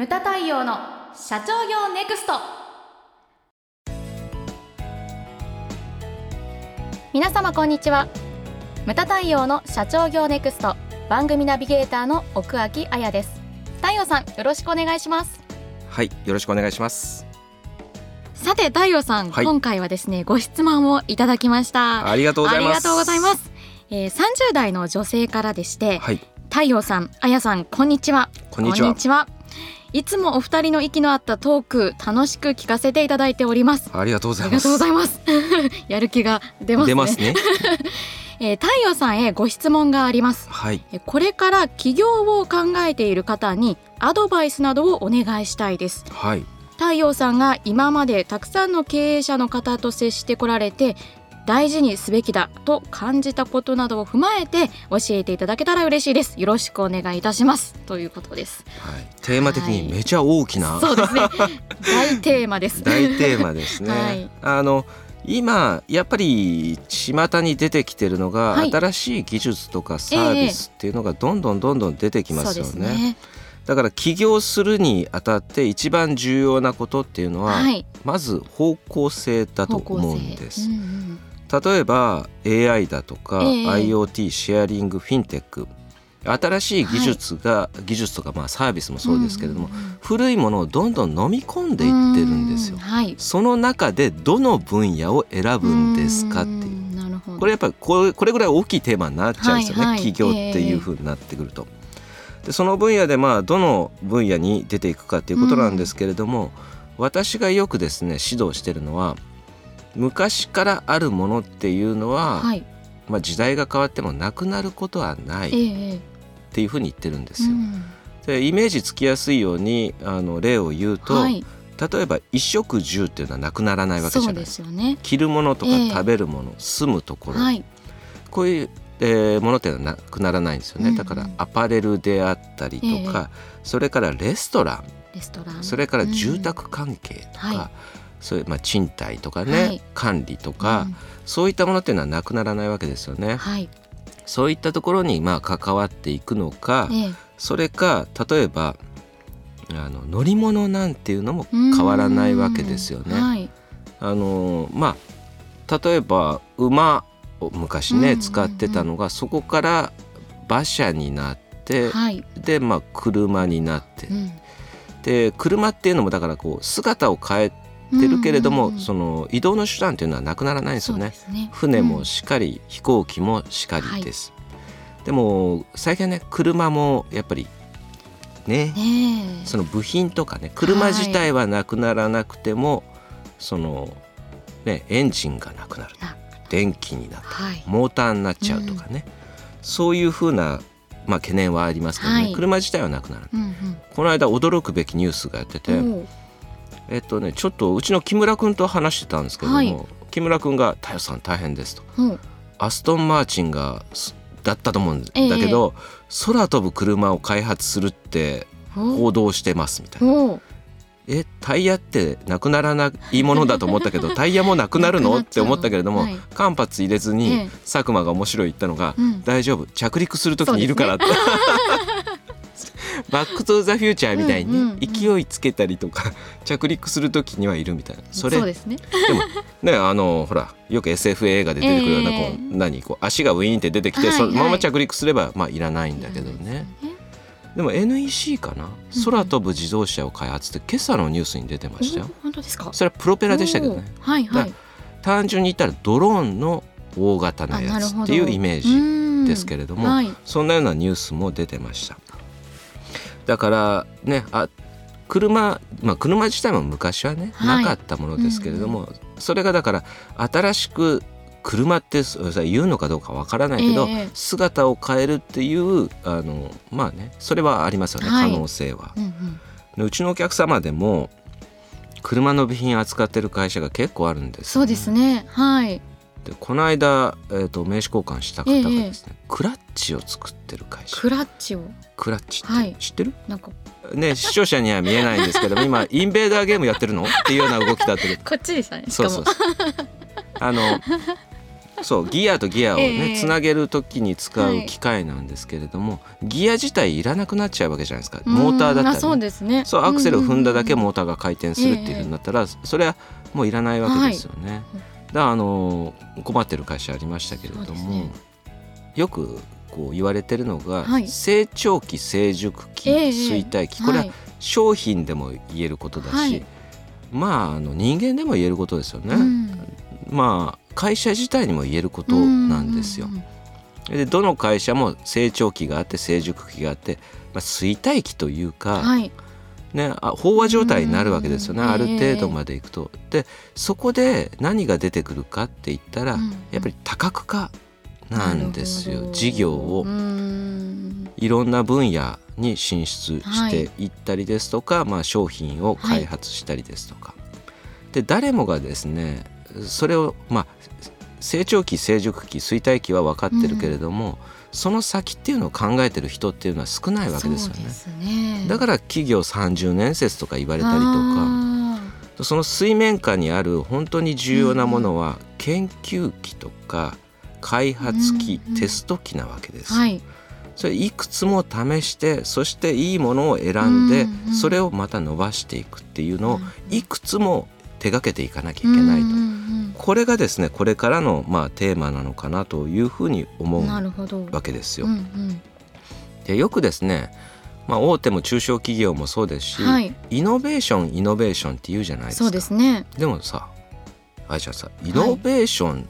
ムタ太陽の社長業ネクスト。皆様こんにちは。ムタ太陽の社長業ネクスト。番組ナビゲーターの奥脇彩です。太陽さんよろしくお願いします。はいよろしくお願いします。さて太陽さん、はい、今回はですねご質問をいただきました。ありがとうございます。ありがとうございます、えー、30代の女性からでして、はい、太陽さん、あやさん、こんにちは。こんにちは。いつもお二人の息の合ったトーク楽しく聞かせていただいております。ありがとうございます。ありがとうございます。やる気が出ますね。出ますね。えー、太陽さんへご質問があります、はい、これから起業を考えている方にアドバイスなどをお願いしたいです、はい、太陽さんが今までたくさんの経営者の方と接してこられて大事にすべきだと感じたことなどを踏まえて教えていただけたら嬉しいです。よろしくお願いいたします。ということです、はい、テーマ的にめちゃ大きな、はい、そうですね。大テーマです。大テーマですね、はい、あの今やっぱり巷に出てきてるのが、はい、新しい技術とかサービスっていうのがどんどんどんどん出てきますよね。ね。だから起業するにあたって一番重要なことっていうのは、はい、まず方向性だと思うんです。うんうん例えば AI だとか、えー、IoT シェアリングフィンテック。新しい技術が、はい、技術とかまあサービスもそうですけれども、うんうん、古いものをどんどん飲み込んでいってるんですよ。はい、その中でどの分野を選ぶんですかっていう。うこれやっぱりこれこれぐらい大きいテーマになっちゃうんですよね、はいはい、企業っていうふうになってくると。えー、でその分野でまあどの分野に出ていくかっていうことなんですけれども、私がよくですね指導してるのは昔からあるものっていうのは、はい、まあ、時代が変わってもなくなることはないっていうふうに言ってるんですよ。でイメージつきやすいようにあの例を言うと、はい、例えば衣食住っていうのはなくならないわけじゃない。ですよね。着るものとか食べるもの、えー、住むところ、はい、こういう、えー、ものっていうのはなくならないんですよね。だからアパレルであったりとか、えー、それからレストラン。レストラン。それから住宅関係とか、うんはいそういうまあ賃貸とかね、はい、管理とか、うん、そういったものっていうのはなくならないわけですよね。はい、そういったところにまあ関わっていくのか、ええ、それか例えばあの乗り物なんていうのも変わらないわけですよね。はい、あのまあ例えば馬を昔ね使ってたのがそこから馬車になって、はい、でまあ車になって、うん、で車っていうのもだからこう姿を変えてるけれども、うんうんうん、その移動の手段というのはなくならないんですよね。ね。船もしっかり、うん、飛行機もしっかりです。はい、でも最近はね車もやっぱりね、ね、その部品とかね車自体はなくならなくても、はい、そのねエンジンがなくなる電気になって、はい、モーターになっちゃうとかね、うん、そういうふうなまあ懸念はありますけどね、車自体はなくなる、うんうん、この間驚くべきニュースがやってて、えっとねちょっとうちの木村君と話してたんですけども、はい、木村君が「太陽さん大変です」と、うん、アストン・マーチンがだったと思うんだけど、えー、空飛ぶ車を開発するって報道してますみたいな。えタイヤってなくならないものだと思ったけど タイヤもなくなるの？って思ったけれども、はい、間髪入れずに、佐久間が面白い言ったのが、うん、大丈夫。着陸する時にいるからって。バック・トゥ・ザ・フューチャーみたいに、ね勢いつけたりとか 着陸する時にはいるみたいな。それ。そうですね。でもねあのほらよく SF 映画で出てくるような、こう何こう足がウィーンって出てきて、はいはい、そのまま着陸すればまあいらないんだけどね。でも NEC かな？空飛ぶ自動車を開発って今朝のニュースに出てましたよ。本当ですか？それはプロペラでしたけどね。はいはい、単純に言ったらドローンの大型なやつっていうイメージですけれども、はい、そんなようなニュースも出てました。だからねあ車、まあ、車自体も昔はね、はい、なかったものですけれども、うんそれがだから新しく車って言うのかどうかわからないけど、えー、姿を変えるっていうあのまあねそれはありますよね、はい、可能性は、うんうん。うちのお客様でも車の部品扱ってる会社が結構あるんです、ね、そうですね。はいでこの間、えーと、名刺交換した方がですね、えクラッチを作ってる会社。クラッチを？クラッチって、はい、知ってる？なんか。ね視聴者には見えないんですけど今 インベーダーゲームやってるの？っていうような動きだってるこっちでしたねそうそうあのそうギアとギアをね、つなげる時に使う機械なんですけれども、はい、ギア自体いらなくなっちゃうわけじゃないですか。モーターだったら、ね、そうですね。そうアクセルを踏んだだけモーターが回転するっていうふうになったら、それはもういらないわけですよね。はい、だあの困ってる会社ありましたけれども、ね、よくこう言われてるのが、はい、成長期成熟期、衰退期。これは商品でも言えることだし、まああの人間でも言えることですよね。うん、まあ会社自体にも言えることなんですよ。でどの会社も成長期があって成熟期があって、まあ、衰退期というか、はい、ね、あ飽和状態になるわけですよね、ある程度までいくと。でそこで何が出てくるかって言ったら、やっぱり多角化なんですよ。事業を。いろんな分野に進出していったりですとか、はい、まあ、商品を開発したりですとか、はい、で誰もがですねそれを、まあ、成長期成熟期衰退期は分かってるけれども、うん、その先っていうのを考えてる人っていうのは少ないわけですよね。ね。だから企業30年説とか言われたりとか。その水面下にある本当に重要なものは研究機とか開発機、うんうん、テスト機なわけです。はい。それいくつも試してそしていいものを選んで、うんうん、それをまた伸ばしていくっていうのをいくつも手がけていかなきゃいけないと、これがですねこれからのまあテーマなのかなというふうに思うわけですよ。うんうん、でよくですねまあ、大手も中小企業もそうですし、はい、イノベーションイノベーションって言うじゃないですか。そうですね、でもさあいちゃんさイノベーション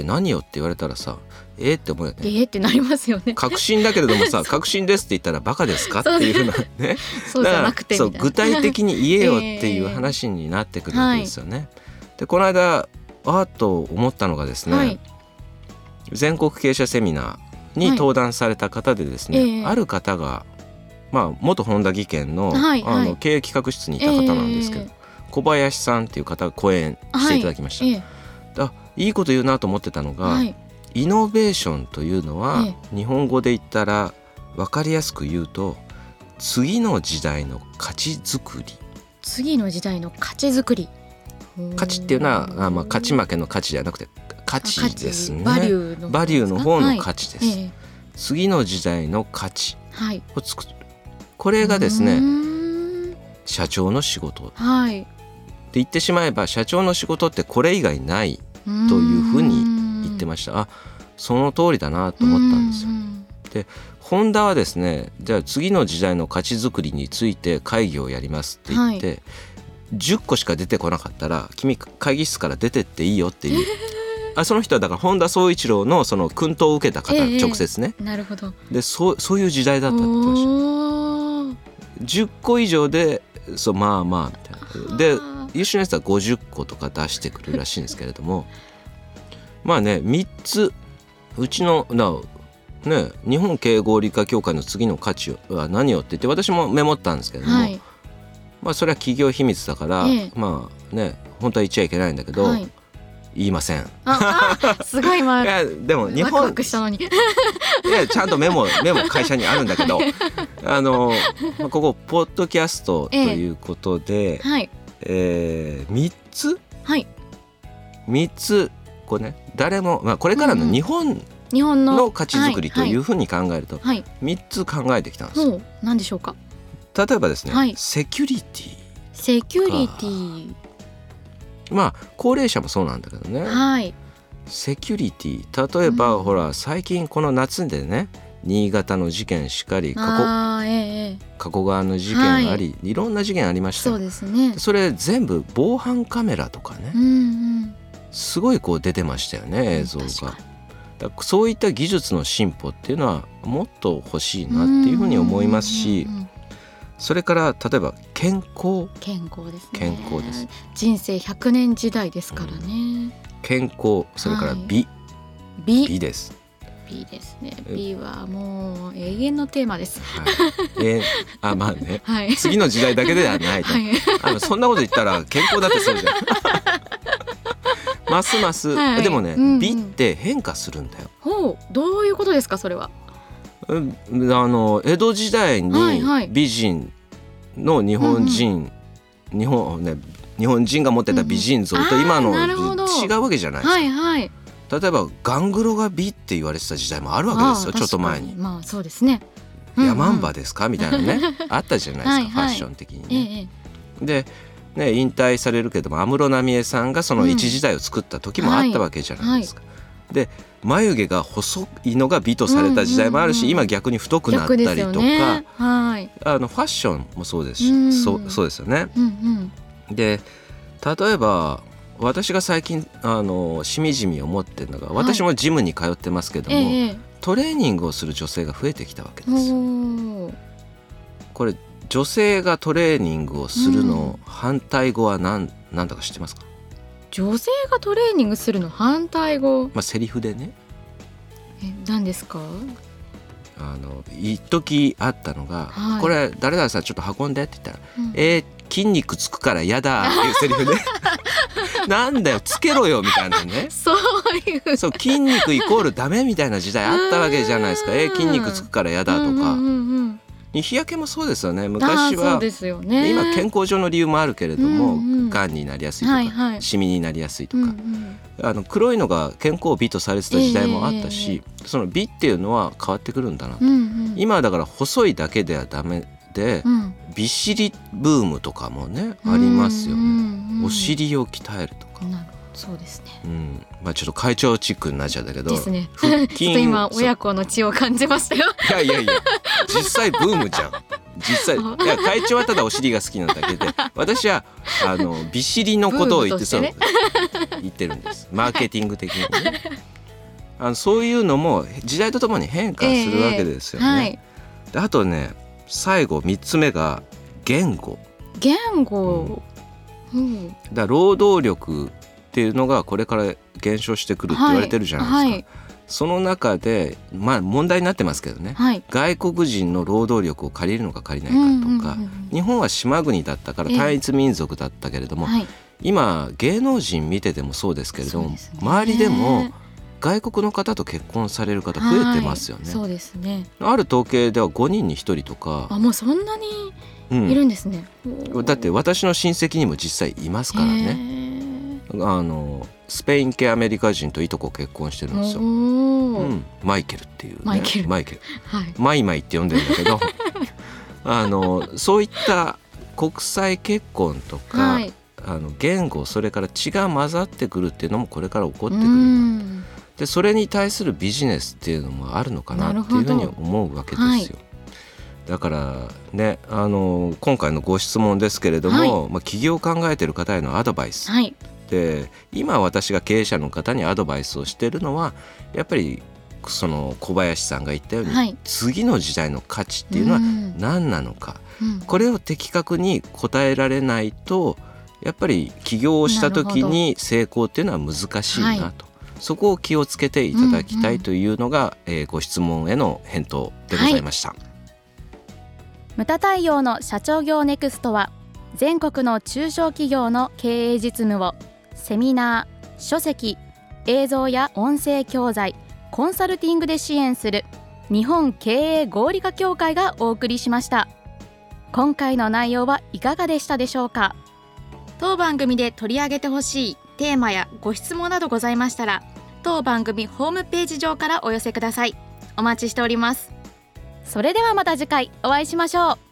って何よって言われたらさえー、って思うよね。えー、ってなりますよね。確信だけれどもさ 確信ですって言ったらバカですか？っていうふうなね。そうじゃなくてそう具体的に言えよっていう話になってくるわけですよね。えー、でこの間あっと思ったのがですね、はい、全国経営者セミナーに登壇された方でですね、はい、ある方が、まあ、元本田技研のはい、あの経営企画室にいた方なんですけど、えー、小林さんっていう方が講演していただきました。はい。えー、あいいこと言うなと思ってたのが、イノベーションというのは、日本語で言ったら分かりやすく言うと次の時代の価値づくり。次の時代の価値づくり。価値っていうのはあ、まあ、勝ち負けの価値じゃなくて価値ですね。バリューの方の価値です、はい。え次の時代の価値を作る、はい、これがですね社長の仕事、はい、って言ってしまえば社長の仕事ってこれ以外ないというふうに言ってましたあその通りだなと思ったんですよ。でホンダはですねじゃあ次の時代の価値づくりについて会議をやりますって言って、はい、10個しか出てこなかったら君会議室から出てっていいよっていう。あその人はだから本田宗一郎のその薫陶を受けた方、えー、直接ね。なるほどでそうそういう時代だったって言ってました。10個以上でそうまあまあみたいな。で優秀なやつは50個とか出してくるらしいんですけれどもまあね3つうちのね日本経営合理化協会の次の価値は何よって言って私もメモったんですけども、はい、まあそれは企業秘密だから、ええ、まあね本当は言っちゃいけないんだけど、はい、言いません。すごい今 いやでも日本ワクしたのに。いやちゃんとメモ メモ会社にあるんだけどあの、まあ、ここポッドキャストということで、え。はいえー、3つ、はい、3つこうね誰も、まあ、これからの日本日本の価値づくりというふうに考えると3つ考えてきたんです。よ。何でしょうか？例えばですね、はい、セキュリティ。セキュリティ。まあ高齢者もそうなんだけどね、はい、セキュリティ。例えば、うん、ほら最近この夏でね新潟の事件しかり加古,、ええ、加古川の事件あり、はい、いろんな事件ありましたそうですね。それ全部防犯カメラとかね、うんうん、すごいこう出てましたよね映像が。だそういった技術の進歩っていうのはもっと欲しいなっていうふうに思いますしそれから例えば健康。健康です、ね、健康です。人生100年時代ですからね、うん、健康それから美、はい、美。美です B ですね。B はもう永遠のテーマです、はい、えー、あまあね、はい、次の時代だけではないと、はい、あのそんなこと言ったら健康だってそうじゃん。ますます、はい、でもね、うんうん、美って変化するんだよ。ほう。どういうことですかそれは？あの江戸時代に美人の日本人、日本ね日本人が持ってた美人像と今の違うわけじゃないですか。はいはい、例えばガングロが美って言われてた時代もあるわけですよちょっと前に。まあそうですね。ヤマンバですか？みたいなね。あったじゃないですか、はいはい、ファッション的にね。ええ、でね、引退されるけども安室奈美恵さんがその一時代を作った時もあったわけじゃないですか。うんはいはい、で眉毛が細いのが美とされた時代もあるし、うんうんうん、今逆に太くなったりとか、ね、はい、あのファッションもそうですし、うん、そうそうですよね。うんうん、で例えば私が最近あのしみじみ思ってるのが私もジムに通ってますけども、はい、トレーニングをする女性が増えてきたわけです。よ。これ女性がトレーニングをするの反対語は何何だか知ってますか？女性がトレーニングするの反対語？まあセリフでね。え何ですか？あの一時あったのが、はい、これ誰々さんちょっと運んでって言ったら「うん、えー、筋肉つくから嫌だ」っていうセリフで なんだよつけろよみたいなね。そういう。そう筋肉イコールダメみたいな時代あったわけじゃないですか「えー、筋肉つくから嫌だ」とか。日焼けもそうですよね。昔は、ね、今健康上の理由もあるけれども、うんうん、がん。になりやすいとか、はいはい、シミになりやすいとか、うんうん、あの黒いのが健康美とされてた時代もあったし、えー、その美っていうのは変わってくるんだなと、うんうん、今だから細いだけではダメで、うん、びっしりブームとかもねありますよね、うんうんうん、お尻を鍛えるとか。そうですね。うん、まあちょっと会長チックになっちゃったけど。ですね。ちょっと今親子の血を感じましたよ。いやいやいや、実際ブームじゃん。実際いや会長はただお尻が好きなだけで、私はあのびっしりのことを言ってそう、ね、言ってるんです。マーケティング的にね。あのそういうのも時代とともに変化するわけですよね。えーはい、であとね最後三つ目が言語。言語。うん、だ労働力っていうのがこれから減少してくるって言われてるじゃないですか。はい。はい、その中で、まあ、問題になってますけどね、はい、外国人の労働力を借りるのか借りないかとか、うんうんうん、日本は島国だったから単一民族だったけれども、えー、今芸能人見ててもそうですけれども、ね、周りでも外国の方と結婚される方増えてますよね。そうですね。ある統計では5人に1人とか。あもうそんなにいるんですね、うん、だって私の親戚にも実際いますからね。あのスペイン系アメリカ人といとこ結婚してるんですよ。うん、マイケルっていう、ね、マイケル。マイケル、はい、マイマイって呼んでるんだけど。あのそういった国際結婚とか、はい、あの言語それから血が混ざってくるっていうのもこれから起こってくるでそれに対するビジネスっていうのもあるのかなっていうふうに思うわけですよ。はい、だからねあの今回のご質問ですけれども、はい、まあ、起業を考えている方へのアドバイス、はい、で今私が経営者の方にアドバイスをしているのはやっぱりその小林さんが言ったように、はい、次の時代の価値っていうのは何なのか、うん。うん、これを的確に答えられないとやっぱり起業をした時に成功っていうのは難しいなと、はい、そこを気をつけていただきたいというのが、うんうん、えー、ご質問への返答でございました。はい、無駄対応の社長業ネクストは全国の中小企業の経営実務をセミナー書籍映像や音声教材コンサルティングで支援する日本経営合理化協会がお送りしました。今回の内容はいかがでしたでしょうか？当番組で取り上げてほしいテーマやご質問などございましたら当番組ホームページ上からお寄せください。お待ちしております。それではまた次回お会いしましょう。